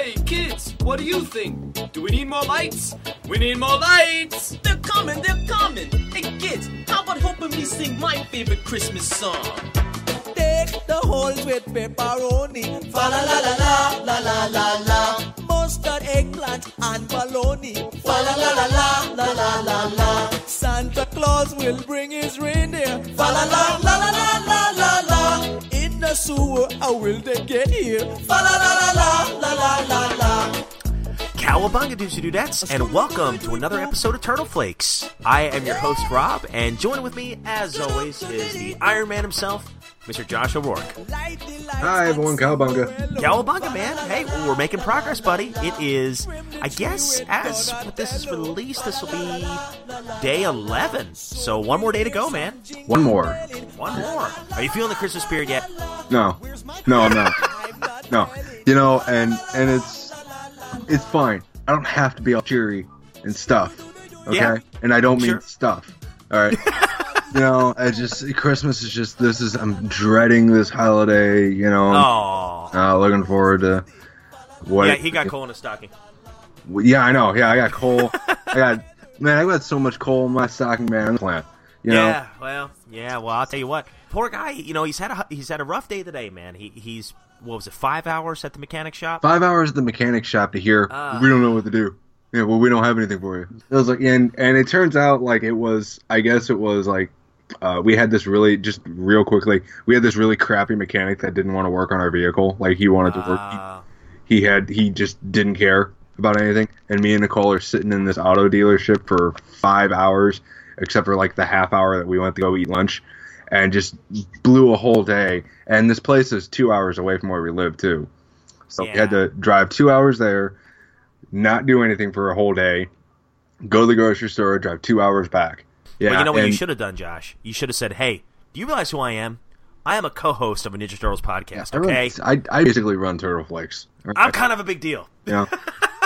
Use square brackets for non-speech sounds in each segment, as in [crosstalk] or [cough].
Hey, kids, what do you think? Do we need more lights? We need more lights! They're coming, they're coming. Hey kids, how about helping me sing my favorite Christmas song? Take the holes with pepperoni. Fa la la la la la la la la. Mustard, eggplant, and bologna. Fa la la la la la la la la. Santa Claus will bring his reindeer. Fa la la la la la la la la the sewer, how will they get here? Fa la la la la la la la. Cowabunga doobsie and welcome to another episode of Turtle Flakes. I am your host, Rob, and joining with me, as always, is the Iron Man himself, Mr. Josh O'Rourke. Hi, everyone. Cowabunga. Cowabunga, man. Hey, we're making progress, buddy. It is, I guess, as this is released, this will be day 11. So one more day to go, man. One more. One more. Are you feeling the Christmas spirit yet? No, no, I'm not. No, you know, and and it's it's fine. I don't have to be all cheery and stuff. Okay, Yeah. and I don't mean stuff. All right. [laughs] you know, I just Christmas is just this is I'm dreading this holiday. You know, Oh. uh, looking forward to what. Yeah, he got coal in his stocking. Yeah, I know. Yeah, I got coal. I got man. I got so much coal in my stocking, man. Plant. You know. Yeah, well, yeah, well, I'll tell you what. Poor guy, you know, he's had a he's had a rough day today, man. He he's what was it, five hours at the mechanic shop? five hours at the mechanic shop to hear Ah. we don't know what to do. Yeah, well, we don't have anything for you. It was like, and and it turns out like it was. I guess it was like uh, we had this really just real quickly. We had this really crappy mechanic that didn't want to work on our vehicle. Like he wanted to work. Uh, He, he had he just didn't care about anything. And me and Nicole are sitting in this auto dealership for five hours, except for like the half hour that we went to go eat lunch, and just blew a whole day. And this place is two hours away from where we live too. So we had to drive two hours there, not do anything for a whole day, go to the grocery store, drive two hours back. Yeah, but you know what you should have done, Josh? You should have said, "Hey, do you realize who I am? I am a co-host of a Ninja Turtles podcast. I run- Okay, I, I basically run Turtle Flakes. I'm kind of a big deal." Yeah. [laughs]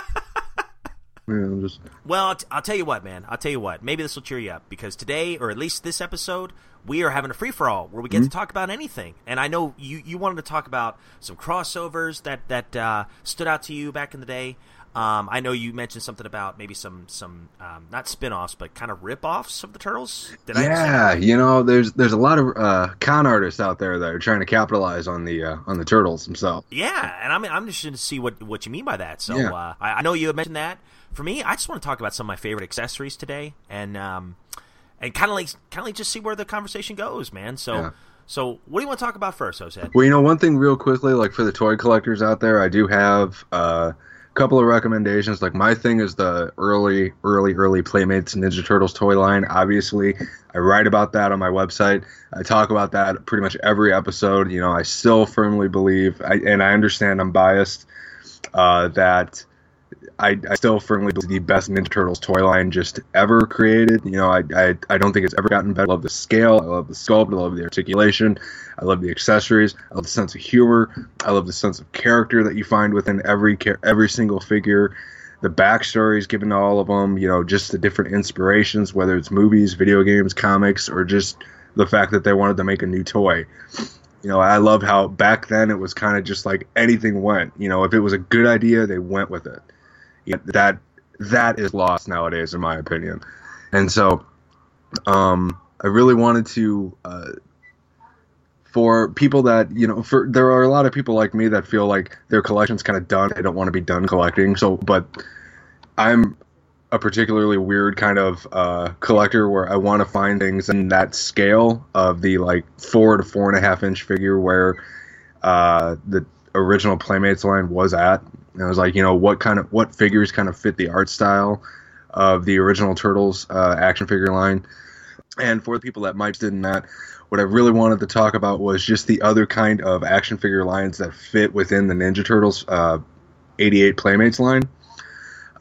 yeah, just Well, I'll, t- I'll tell you what, man. I'll tell you what. Maybe this will cheer you up because today, or at least this episode, we are having a free for all where we get to talk about anything. And I know you you wanted to talk about some crossovers that that uh, stood out to you back in the day. Um, I know you mentioned something about maybe some some um, not spin-offs, but kind of rip-offs of the turtles. Did I? yeah, you know, there's there's a lot of uh, con artists out there that are trying to capitalize on the uh, on the turtles themselves. Yeah, and I'm I'm just interested to see what what you mean by that. So Yeah. uh, I, I know you had mentioned that. For me, I just want to talk about some of my favorite accessories today, and um, and kind of like kind of like just see where the conversation goes, man. So Yeah. so what do you want to talk about first, Jose? Well, you know, one thing real quickly, like for the toy collectors out there, I do have uh, a couple of recommendations. Like my thing is the early, early, early Playmates Ninja Turtles toy line. Obviously, I write about that on my website. I talk about that pretty much every episode. You know, I still firmly believe, I, and I understand I'm biased, uh, that. I, I still firmly believe the best Ninja Turtles toy line just ever created. You know, I, I, I don't think it's ever gotten better. I love the scale. I love the sculpt. I love the articulation. I love the accessories. I love the sense of humor. I love the sense of character that you find within every every single figure. The backstories given to all of them. You know, just the different inspirations, whether it's movies, video games, comics, or just the fact that they wanted to make a new toy. You know, I love how back then it was kind of just like anything went. You know, if it was a good idea, they went with it. Yeah, that that is lost nowadays, in my opinion. And so, um, I really wanted to, uh, for people that you know, for there are a lot of people like me that feel like their collection's kind of done. They don't want to be done collecting. So, but I'm a particularly weird kind of uh, collector where I want to find things in that scale of the like four to four and a half inch figure where uh, the original Playmates line was at. And I was like, you know, what kind of what figures kind of fit the art style of the original Turtles uh, action figure line. And for the people that might in that, what I really wanted to talk about was just the other kind of action figure lines that fit within the Ninja Turtles uh, 88 Playmates line.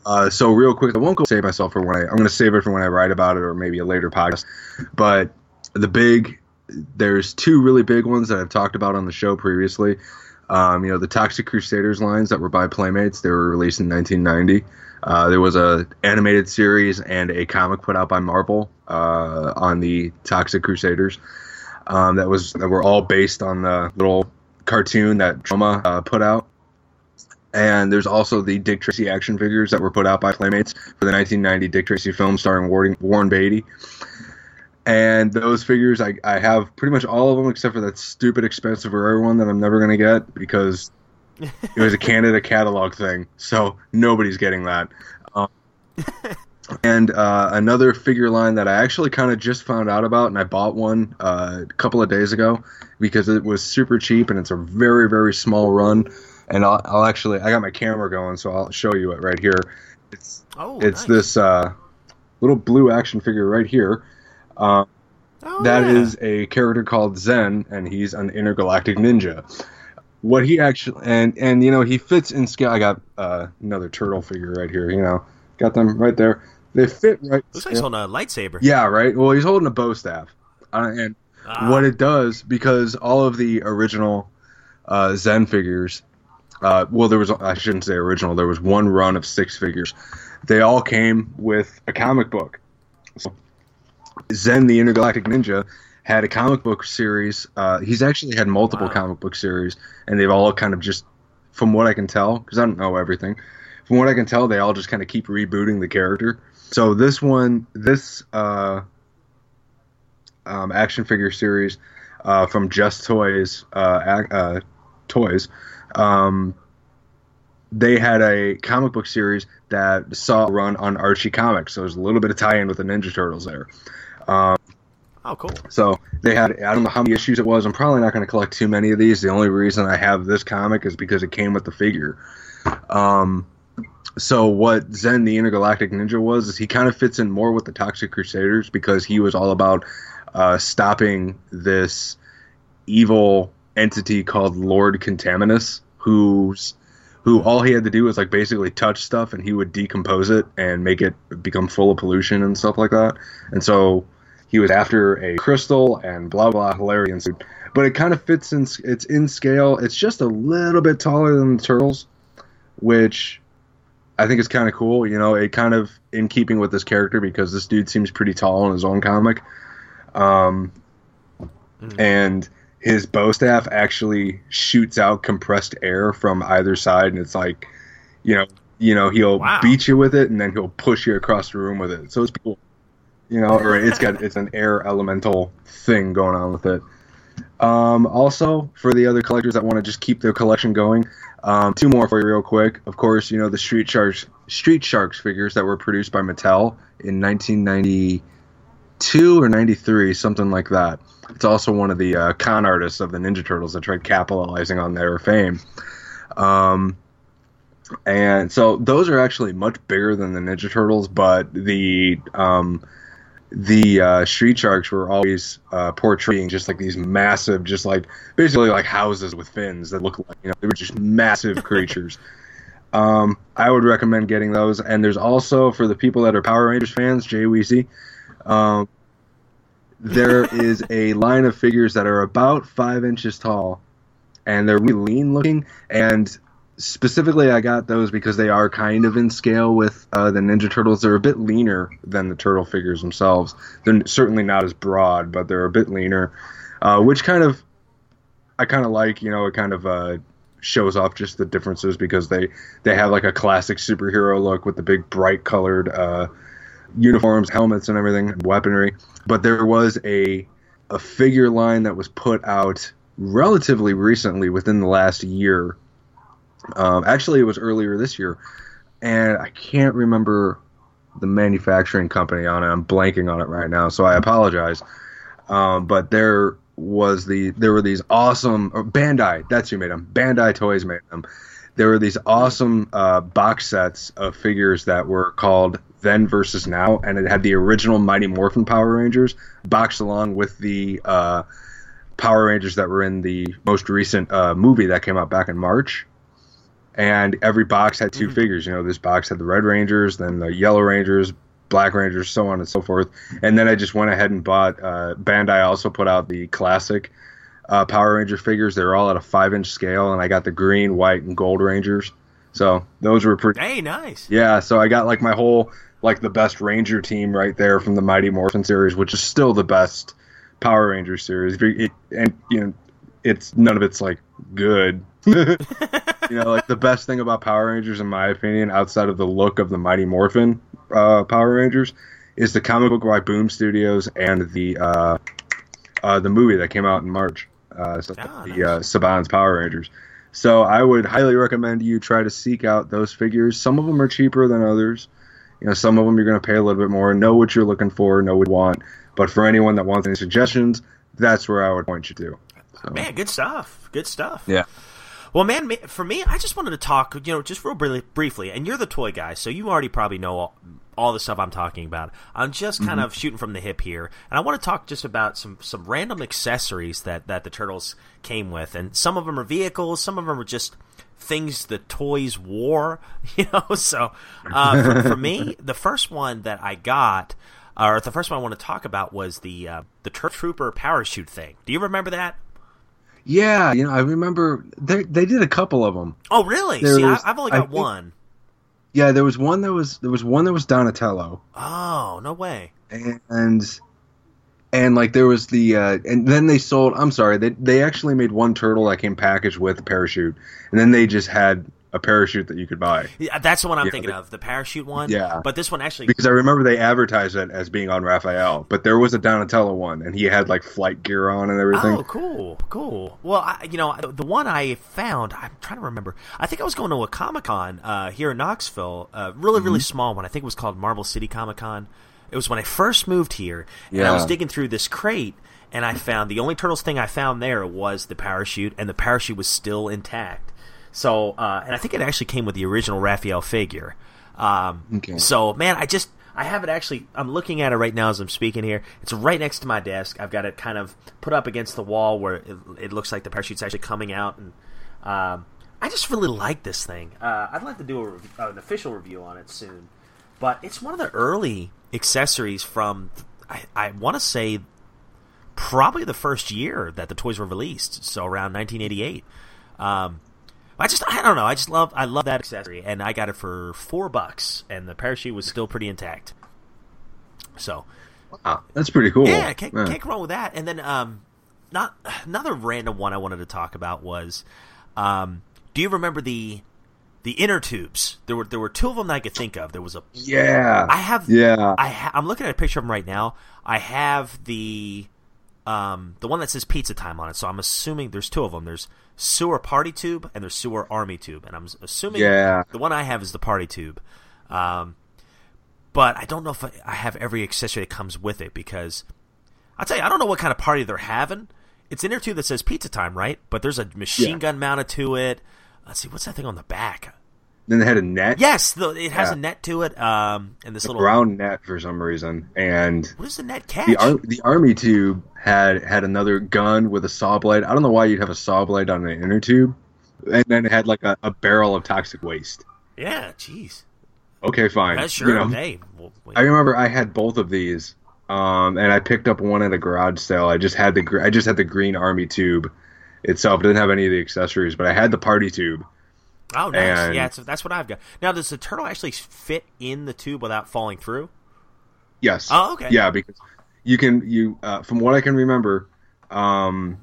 Uh, so real quick, I won't go save myself for when I. I'm going to save it for when I write about it, or maybe a later podcast. But the big, there's two really big ones that I've talked about on the show previously. Um, you know, the Toxic Crusaders lines that were by Playmates. They were released in 1990. Uh, there was a animated series and a comic put out by Marvel uh, on the Toxic Crusaders. Um, that was that were all based on the little cartoon that Troma uh, put out. And there's also the Dick Tracy action figures that were put out by Playmates for the 1990 Dick Tracy film starring Warren, Warren Beatty. And those figures, I, I have pretty much all of them except for that stupid expensive rare one that I'm never going to get because [laughs] it was a Canada catalog thing. So nobody's getting that. Um, [laughs] and uh, another figure line that I actually kind of just found out about, and I bought one uh, a couple of days ago because it was super cheap and it's a very, very small run and I'll, I'll, actually I got my camera going, so I'll show you it right here. It's oh, it's nice. this uh, little blue action figure right here. Uh, oh, that yeah. is a character called Zen, and he's an intergalactic ninja. What he actually and and you know he fits in scale. I got uh, another turtle figure right here. You know, got them right there. They fit right. Looks like he's holding a lightsaber. Yeah, right. Well, he's holding a bow staff, uh, and Ah. what it does because all of the original uh, Zen figures uh, well, there was I shouldn't say original. There was one run of six figures. They all came with a comic book. Zen, the Intergalactic Ninja, had a comic book series. Uh, he's actually had multiple Wow. comic book series, and they've all kind of just, from what I can tell, because I don't know everything. From what I can tell, they all just kind of keep rebooting the character. So this one, this uh, um, action figure series uh, from Just Toys, uh, ac- uh, Toys, um, they had a comic book series that saw a run on Archie Comics. So there's a little bit of tie-in with the Ninja Turtles there. Um, Oh, cool. so they had I don't know how many issues it was. I'm probably not going to collect too many of these. The only reason I have this comic is because it came with the figure. Um, so what Zen the Intergalactic Ninja was is he kind of fits in more with the Toxic Crusaders because he was all about uh, stopping this evil entity called Lord Contaminus, who's who all he had to do was like basically touch stuff and he would decompose it and make it become full of pollution and stuff like that. And so he was after a crystal and blah blah hilarity ensued. But it kind of fits in. It's in scale. It's just a little bit taller than the turtles, which I think is kind of cool. You know, it kind of in keeping with this character because this dude seems pretty tall in his own comic. Um, and his bow staff actually shoots out compressed air from either side, and it's like, you know, you know, he'll Wow. beat you with it, and then he'll push you across the room with it. So it's cool you know, or it's got it's an air elemental thing going on with it. Um, also, for the other collectors that want to just keep their collection going, um, two more for you real quick. Of course, you know the Street Sharks Street Sharks figures that were produced by Mattel in 1992 or 93, something like that. It's also one of the uh, con artists of the Ninja Turtles that tried capitalizing on their fame. Um, and so those are actually much bigger than the Ninja Turtles, but the um, the uh, Street Sharks were always uh, portraying just like these massive, just like basically like houses with fins that look like you know they were just massive [laughs] creatures. Um, I would recommend getting those, and there's also for the people that are Power Rangers fans, Jay Weezy. Um, there [laughs] is a line of figures that are about five inches tall, and they're really lean looking. And specifically, I got those because they are kind of in scale with uh, the Ninja Turtles. They're a bit leaner than the turtle figures themselves. They're certainly not as broad, but they're a bit leaner, uh, which kind of I kind of like. You know, it kind of uh, shows off just the differences because they they have like a classic superhero look with the big bright colored uh, uniforms, helmets, and everything, weaponry. But there was a a figure line that was put out relatively recently, within the last year. Um, actually, it was earlier this year, and I can't remember the manufacturing company on it. I'm blanking on it right now, so I apologize. Um, but there was the there were these awesome Bandai. That's who made them. Bandai Toys made them. There were these awesome uh, box sets of figures that were called Then versus Now, and it had the original Mighty Morphin Power Rangers boxed along with the uh, Power Rangers that were in the most recent uh, movie that came out back in March. And every box had 2 figures. You know, this box had the Red Rangers, then the Yellow Rangers, Black Rangers, so on and so forth. And then I just went ahead and bought. Uh, Bandai also put out the classic uh, Power Ranger figures. They're all at a five inch scale, and I got the green, white, and gold Rangers. So those were pretty. Hey, nice. Yeah, so I got like my whole like the best Ranger team right there from the Mighty Morphin series, which is still the best Power Ranger series. It, and you know, it's none of it's like good. [laughs] [laughs] you know, like the best thing about Power Rangers, in my opinion, outside of the look of the Mighty Morphin uh, Power Rangers, is the comic book by Boom Studios and the uh, uh, the movie that came out in March, uh, so Ah, the uh, Saban's Power Rangers. So I would highly recommend you try to seek out those figures. Some of them are cheaper than others. You know, some of them you're going to pay a little bit more. Know what you're looking for. Know what you want. But for anyone that wants any suggestions, that's where I would point you to. So, Man, good stuff. Good stuff. yeah. Well, man, for me, I just wanted to talk, you know, just real bri- briefly. And you're the toy guy, so you already probably know all, all the stuff I'm talking about. I'm just kind Mm-hmm. of shooting from the hip here, and I want to talk just about some some random accessories that that the turtles came with, and some of them are vehicles, some of them are just things the toys wore, [laughs] you know. So, uh, for, for me, [laughs] the first one that I got. Or the first one I want to talk about was the uh, the Trooper parachute thing. Do you remember that? Yeah, you know, I remember they they did a couple of them. Oh, really? There See, I, was- I've only got think- one. Yeah, there was one that was there was one that was Donatello, Oh, no way. and and like there was the uh, and then they sold. I'm sorry, they they actually made one turtle that came packaged with a parachute, and then they just had a parachute that you could buy. Yeah, that's the one I'm Yeah, thinking they- of, the parachute one. Yeah. But this one actually. Because I remember they advertised it as being on Raphael, but there was a Donatello one, and he had like flight gear on and everything. Oh, cool, cool. Well, I, you know, the one I found, I'm trying to remember. I think I was going to a Comic Con uh, here in Knoxville, a really, really Mm-hmm. small one. I think it was called Marble City Comic Con. It was when I first moved here, and I was digging through this crate, and I found the only Turtles thing I found there was the parachute, and the parachute was still intact. So, uh, and I think it actually came with the original Raphael figure. Um, Okay. So, man, I just I have it actually. I'm looking at it right now as I'm speaking here. It's right next to my desk. I've got it kind of put up against the wall where it, it looks like the parachute's actually coming out, and um, I just really like this thing. Uh, I'd like to do a, uh, an official review on it soon, but it's one of the early accessories from I, I want to say probably the first year that the toys were released, so around 1988. Um, I just I don't know. I just love I love that accessory, and I got it for four bucks, and the parachute was still pretty intact. So Ah, that's pretty cool. yeah, can't, can't go wrong with that. And then um, not another random one I wanted to talk about was, um, do you remember the the inner tubes? There were there were two of them that I could think of. There was a Yeah. I have Yeah. I ha- I'm looking at a picture of them right now. I have the um the one that says pizza time on it. So I'm assuming there's two of them. There's sewer party tube and there's sewer army tube, and I'm assuming Yeah. the one I have is the party tube. Um, but I don't know if I, I have every accessory that comes with it because I'll tell you I don't know what kind of party they're having. It's inner tube that says pizza time, right? But there's a machine Yeah. gun mounted to it. Let's see, what's that thing on the back? Then they had a net. Yes, the, it has Yeah. a net to it. Um, and this a little brown net for some reason, and what does the net catch? the ar- the army tube had had another gun with a saw blade. I don't know why you'd have a saw blade on an inner tube, and then it had like a, a barrel of toxic waste. yeah, jeez. Okay, fine. That's sure. You know, hey, well. I remember I had both of these, um, and I picked up one at a garage sale. I just had the gr- I just had the green army tube itself. It didn't have any of the accessories, but I had the party tube. Oh, nice. and- yeah, it's, that's what I've got. Now, does the turtle actually fit in the tube without falling through? Yes. Oh, okay. Yeah, because you can you uh, from what I can remember, um,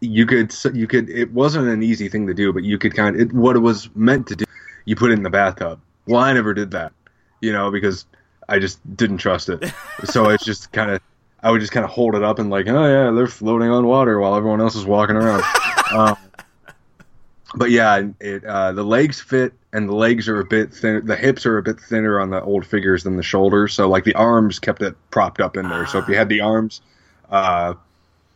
you could you could it wasn't an easy thing to do, but you could kind of it, what it was meant to do. You put it in the bathtub. Well, I never did that, you know, because I just didn't trust it. so it's just kind of I would just kind of hold it up and like, oh yeah, they're floating on water while everyone else is walking around. [laughs] um, but yeah, it uh, the legs fit, and the legs are a bit thin. The hips are a bit thinner on the old figures than the shoulders. So like the arms kept it propped up in there. So if you had the arms uh,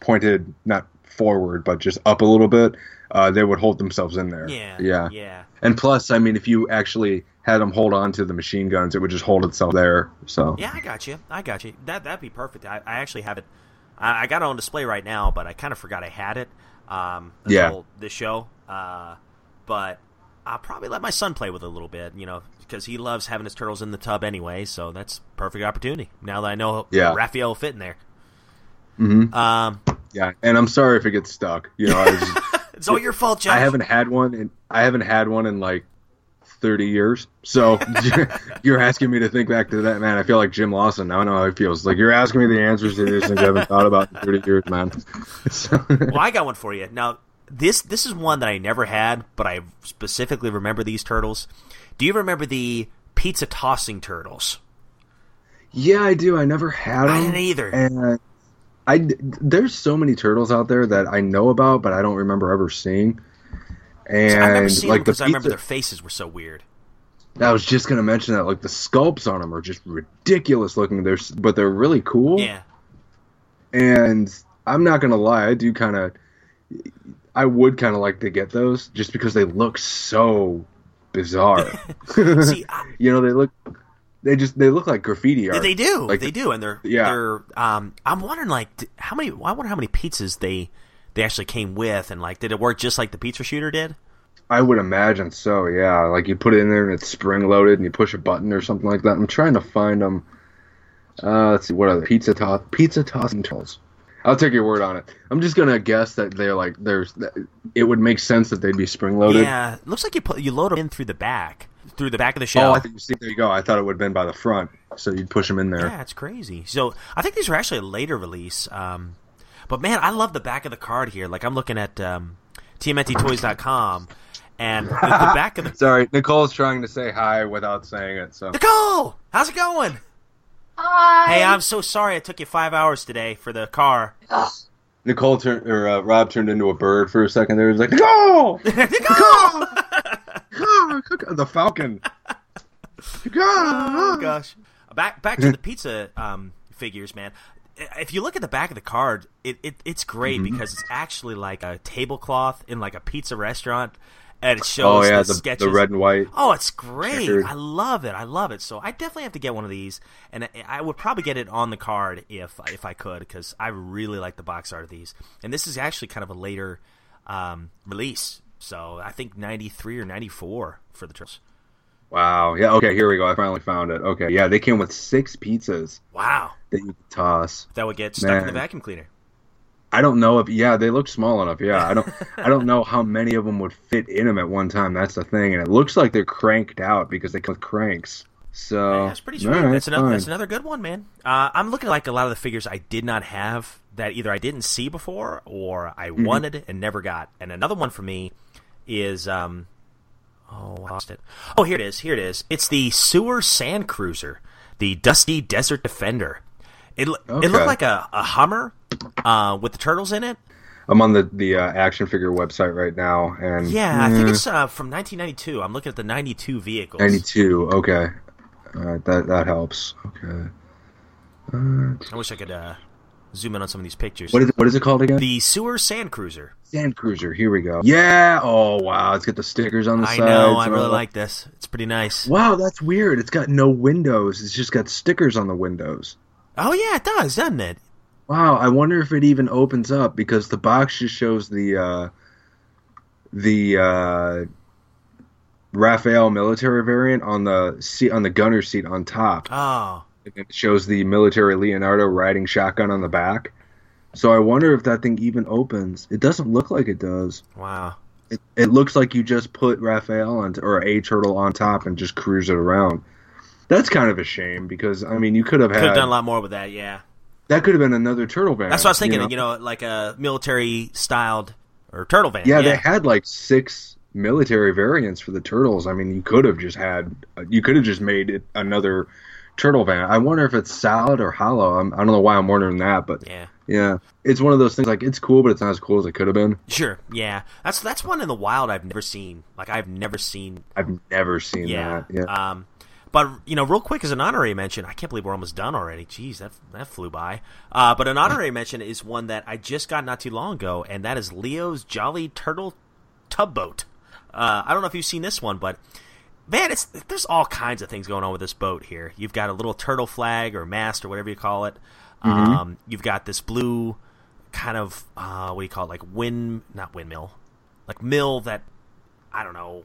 pointed not forward but just up a little bit, uh, they would hold themselves in there. Yeah. yeah. Yeah. And plus, I mean, if you actually had them hold on to the machine guns, it would just hold itself there. So Yeah, I got you. I got you. That that'd be perfect. I, I actually have it. I, I got it on display right now, but I kind of forgot I had it. Um, Yeah. this show. Uh, but I'll probably let my son play with it a little bit. You know, because he loves having his turtles in the tub anyway. So that's perfect opportunity. Now that I know Yeah. Raphael will fit in there. Mhm. Um, yeah. And I'm sorry if it gets stuck. You know, I was just, [laughs] it's all your fault, Josh. I haven't had one and I haven't had one in like 30 years. So [laughs] you're, asking me to think back to that, man. I feel like Jim Lawson. Now I know how it feels. Like you're asking me the answers to these things I haven't thought about in 30 years, man. [laughs] So, Well, I got one for you. Now, this this is one that I never had, but I specifically remember these turtles. Do you remember the pizza tossing turtles? Yeah, I do. I never had them. I didn't either. And I there's so many turtles out there that I know about, but I don't remember ever seeing. And I remember seeing like because I remember their faces were so weird. I was just gonna mention that like the sculpts on them are just ridiculous looking. They're but they're really cool. Yeah, And I'm not gonna lie, I do kind of, I would kind of like to get those just because they look so bizarre. [laughs] see, [laughs] I, you know, they look, they just they look like graffiti art. they do, Like, they do, and they're yeah. They're, um, I'm wondering like how many. I wonder how many pizzas they they actually came with, and like did it work just like the pizza shooter did? I would imagine so. Yeah, like you put it in there and it's spring loaded, and you push a button or something like that. I'm trying to find them. Uh, let's see, what are the pizza toss pizza tossing turtles? I'll take your word on it. I'm just gonna guess that they're like there's. It would make sense that they'd be spring loaded. Yeah, looks like you put you load them in through the back, through the back of the shell. Oh. I think you see. There you go. I thought it would have been by the front, so you'd push them in there. Yeah, it's crazy. So I think these were actually a later release. Um, but man, I love the back of the card here. Like I'm looking at um, TMNTToys.com, and the, the back of the [laughs] Sorry, Nicole's trying to say hi without saying it. So Nicole, how's it going? Hi. Hey, I'm so sorry it took you five hours today for the car. [sighs] Nicole turned or uh, Rob turned into a bird for a second. There, he was like, "Nicole, [laughs] Nicole! Nicole, the falcon." oh gosh. Back back to the pizza um, figures, man. If you look at the back of the card, it, it it's great Mm-hmm. because it's actually like a tablecloth in like a pizza restaurant, and it shows Oh yeah, the, the, sketches. the red and white. Oh, it's great! Checkered. I love it. I love it. So I definitely have to get one of these, and I- I would probably get it on the card if if I could, because I really like the box art of these. And this is actually kind of a later um, release, so I think ninety three or ninety four for the Turtles. Wow. Yeah. Okay. Here we go. I finally found it. Okay. Yeah, they came with six pizzas Wow, that you could toss. that would get stuck in the vacuum cleaner. I don't know if yeah they look small enough. Yeah, I don't I don't [laughs] know how many of them would fit in them at one time. That's the thing, and it looks like they're cranked out because they come with cranks. So Yeah, that's pretty sweet. right, that's another that's another good one, man. Uh, I'm looking at like a lot of the figures I did not have that either I didn't see before or I Mm-hmm. wanted and never got. And another one for me is um oh I lost it. Oh here it is. Here it is. It's the Sewer Sand Cruiser, the Dusty Desert Defender. It lo- it looked like a, a Hummer uh, with the turtles in it. I'm on the the uh, action figure website right now, and Yeah, I think it's uh, from 1992. I'm looking at the 92 vehicles. 92. Okay, that that helps. Okay, I wish I could uh, zoom in on some of these pictures. what is it, what is it called again? the Sewer Sand Cruiser. Sand Cruiser. Here we go. Yeah. Oh wow, it's got the stickers on the I sides. know. I really like this. It's pretty nice. Wow, that's weird. It's got no windows. It's just got stickers on the windows. Oh yeah, it does, doesn't it? Wow, I wonder if it even opens up because the box just shows the uh, the uh, Raphael military variant on the seat on the gunner seat on top. Oh, it shows the military Leonardo riding shotgun on the back. So I wonder if that thing even opens. It doesn't look like it does. wow. It, it looks like you just put Raphael on or a turtle on top and just cruise it around. That's kind of a shame because I mean you could have Could had have done a lot more with that. Yeah, that could have been another turtle van. that's what I was thinking. you You know? know, like a military styled or turtle van. Yeah, Yeah, they had like six military variants for the turtles. I mean, you could have just had, you could have just made it another turtle van. I wonder if it's solid or hollow. I'm, I don't know why I'm wondering that, but yeah. yeah, it's one of those things. Like it's cool, but it's not as cool as it could have been. Sure. Yeah, that's that's one in the wild I've never seen. Like I've never seen. I've never seen Yeah. that. Yeah, Um, but you know, real quick as an honorary mention, I can't believe we're almost done already. Jeez, that that flew by. Uh, but an honorary [laughs] mention is one that I just got not too long ago, and that is Leo's Jolly Turtle Tugboat. Uh, I don't know if you've seen this one, but man, it's there's all kinds of things going on with this boat here. You've got a little turtle flag or mast or whatever you call it. Um, you've got this blue kind of uh, what do you call it? Like wind, not windmill, like mill that I don't know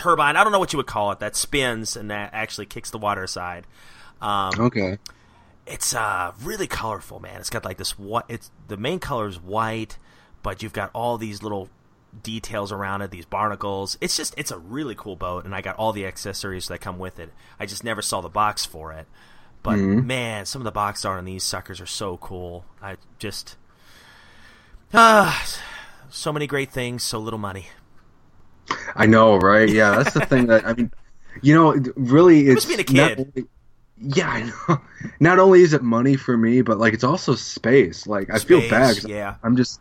turbine. I don't know what you would call it that spins and that actually kicks the water aside. Um, okay. it's uh really colorful, man. It's got like this what it's the main color is white, but you've got all these little details around it, these barnacles. It's just it's a really cool boat and I got all the accessories that come with it. I just never saw the box for it. But man, some of the box art on these suckers are so cool. I just uh so many great things, so little money. I know, right? Yeah, that's the thing that I mean. You know, really, it's must be a not kid. only- yeah, I know. [laughs] Not only is it money for me, but like it's also space. Like I feel bad. yeah. I'm just,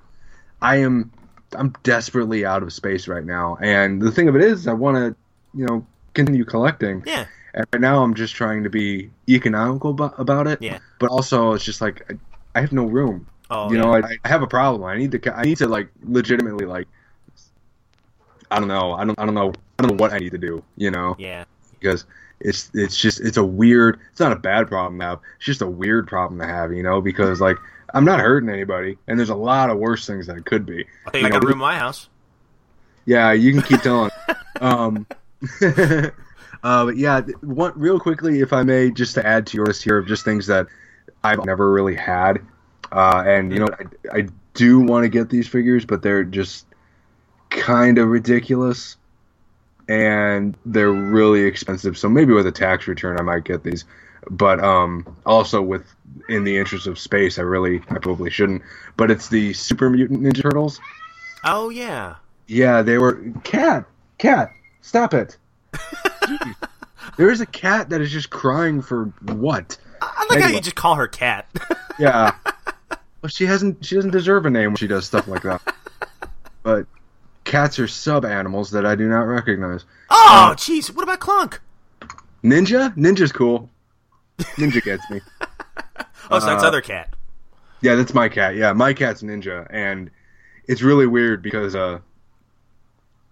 I am, I'm desperately out of space right now. And the thing of it is, I want to, you know, continue collecting. Yeah. And right now, I'm just trying to be economical about it. Yeah. But also, it's just like I, I have no room. Oh, you know, yeah. I, I have a problem. I need to. I need to like legitimately like. I don't know. I don't. I don't know. I don't know what I need to do. You know, yeah. because it's it's just it's a weird. It's not a bad problem to have. It's just a weird problem to have. You know, because like I'm not hurting anybody, and there's a lot of worse things that it could be. I think I You got know, room in my house. yeah, you can keep telling. [laughs] um, [laughs] uh, but yeah, one real quickly, if I may, just to add to your list here of just things that I've never really had, uh, and you know, I, I do want to get these figures, but they're just kind of ridiculous, and they're really expensive. So maybe with a tax return, I might get these. But um, also with in the interest of space, I really I probably shouldn't. But it's the Super Mutant Ninja Turtles. Oh yeah. Yeah, they were cat, cat. Stop it. [laughs] There is a cat that is just crying for what? I like how you just call her cat. Yeah. [laughs] well, she hasn't. She doesn't deserve a name when she does stuff like that. [laughs] But cats are sub animals that I do not recognize. oh, jeez. What about Klunk? Ninja, Ninja's cool. Ninja gets me. [laughs] Oh, so that's Uh, other cat. Yeah, that's my cat. Yeah, my cat's Ninja, and it's really weird because uh,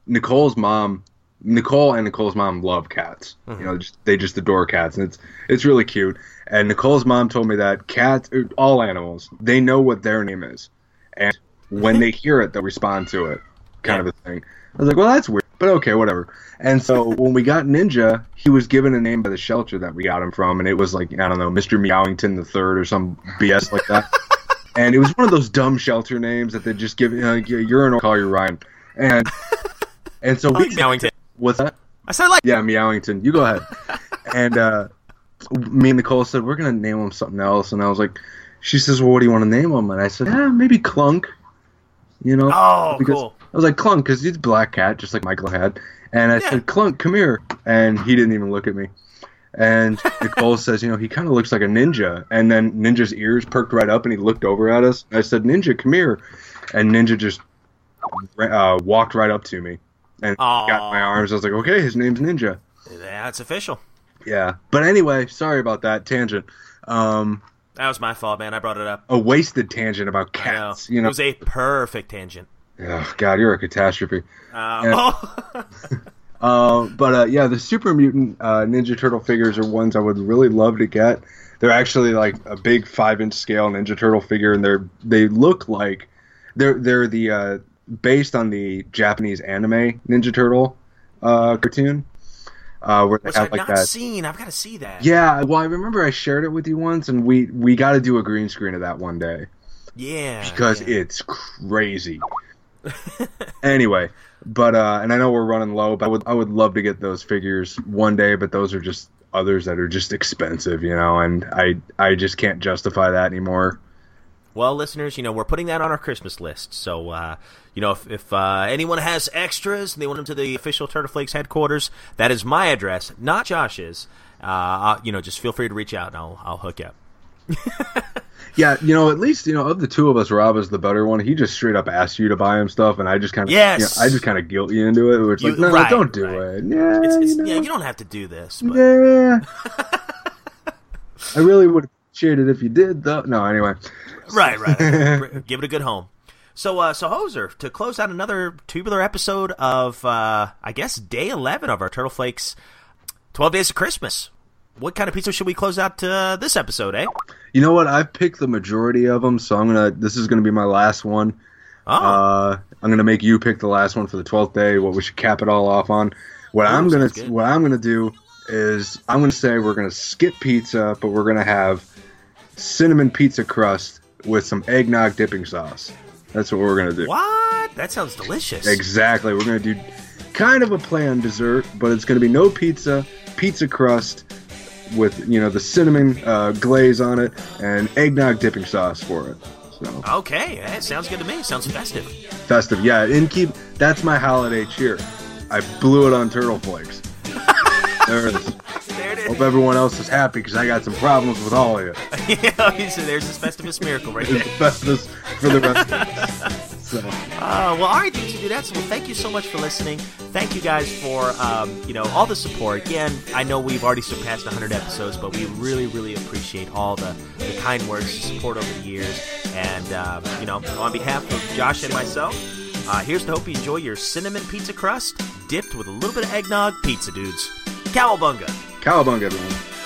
Nicole's mom, Nicole and Nicole's mom love cats. You know, just, they just adore cats, and it's it's really cute. And Nicole's mom told me that cats, er, all animals, they know what their name is, and when they hear it, they'll respond to it, kind of a thing. I was like, well, that's weird, but okay, whatever. And so [laughs] when we got Ninja, he was given a name by the shelter that we got him from, and it was like I don't know, Mister Meowington the Third or some BS like that. [laughs] and it was one of those dumb shelter names that they just give. Uh, you're an call you Ryan, and [laughs] and so I we like Meowington. what's that? I said like. Yeah, Meowington. You go ahead. and uh, me and Nicole said we're gonna name him something else, and I was like, she says, well, what do you want to name him? And I said, yeah, maybe Klunk. You know? Oh, because cool. I was like Klunk because he's a black cat, just like Michael had. And I Yeah. said, Klunk, come here, and he didn't even look at me. And [laughs] Nicole says, you know, he kind of looks like a ninja. And then Ninja's ears perked right up, and he looked over at us. I said, Ninja, come here. And Ninja just uh, walked right up to me and Aw. got my arms. I was like, okay, his name's Ninja. That's official. Yeah. But anyway, sorry about that tangent. Um, That was my fault, man. I brought it up. a wasted tangent about I know. cats. You know, It was a perfect tangent. Oh, God, you're a catastrophe. Uh, Yeah. oh. [laughs] Uh, but uh, yeah, the Super Mutant uh, Ninja Turtle figures are ones I would really love to get. They're actually like a big five-inch scale Ninja Turtle figure, and they're they look like they're they're the uh, based on the Japanese anime Ninja Turtle uh, cartoon, uh, where they Which have I've like not that. seen. I've got to see that. Yeah, well, I remember I shared it with you once, and we we got to do a green screen of that one day Yeah. because yeah. it's crazy. Anyway, but uh, and I know we're running low, but I would I would love to get those figures one day, but those are just others that are just expensive, you know, and I I just can't justify that anymore. Well, listeners, you know, we're putting that on our Christmas list. So, uh, you know, if, if uh, anyone has extras and they want them to the official Turtle Flakes headquarters, that is my address, not Josh's. Uh, uh, you know, just feel free to reach out and I'll, I'll hook you up. [laughs] Yeah, you know, at least you know of the two of us, Rob is the better one. He just straight up asked you to buy him stuff, and I just kind of Yes. I just kind of guilt you into it. It's You- like, no, right, don't do right. it. Yeah, It's, it's, you know. Yeah, you don't have to do this. But Yeah. [laughs] I really would appreciate it if you did, though. No, anyway. Right, right. [laughs] Give it a good home. So, uh, so Hoser, to close out another tubular episode of, uh, I guess, day 11 of our Turtle Flakes 12 Days of Christmas. What kind of pizza should we close out uh, this episode, eh? You know what? I've picked the majority of them, so I'm gonna. This is gonna be my last one. Oh, Uh, I'm gonna make you pick the last one for the twelfth day. What we should cap it all off on. What I'm gonna what I'm gonna do is I'm gonna say we're gonna skip pizza, but we're gonna have cinnamon pizza crust with some eggnog dipping sauce. That's what we're gonna do. what? That sounds delicious. Exactly. We're gonna do kind of a play on dessert, but it's gonna be no pizza, pizza crust with you know the cinnamon uh, glaze on it and eggnog dipping sauce for it. So Okay, eh, sounds good to me. Sounds festive. festive, yeah. And keep that's my holiday cheer. I blew it on turtle flakes. [laughs] there it is. There it Hope everyone else is happy because I got some problems with all of you. [laughs] is. so [laughs] there's this Festivus miracle right there. Festivus for the rest of us. So, Uh, well, all right, dudes and dudettes. Well, thank you so much for listening. Thank you guys for um, you know all the support. Again, I know we've already surpassed 100 episodes, but we really, really appreciate all the, the kind words, the support over the years. And um, you know, on behalf of Josh and myself, uh, here's to hope you enjoy your cinnamon pizza crust dipped with a little bit of eggnog. Pizza dudes, cowabunga. cowabunga, everyone.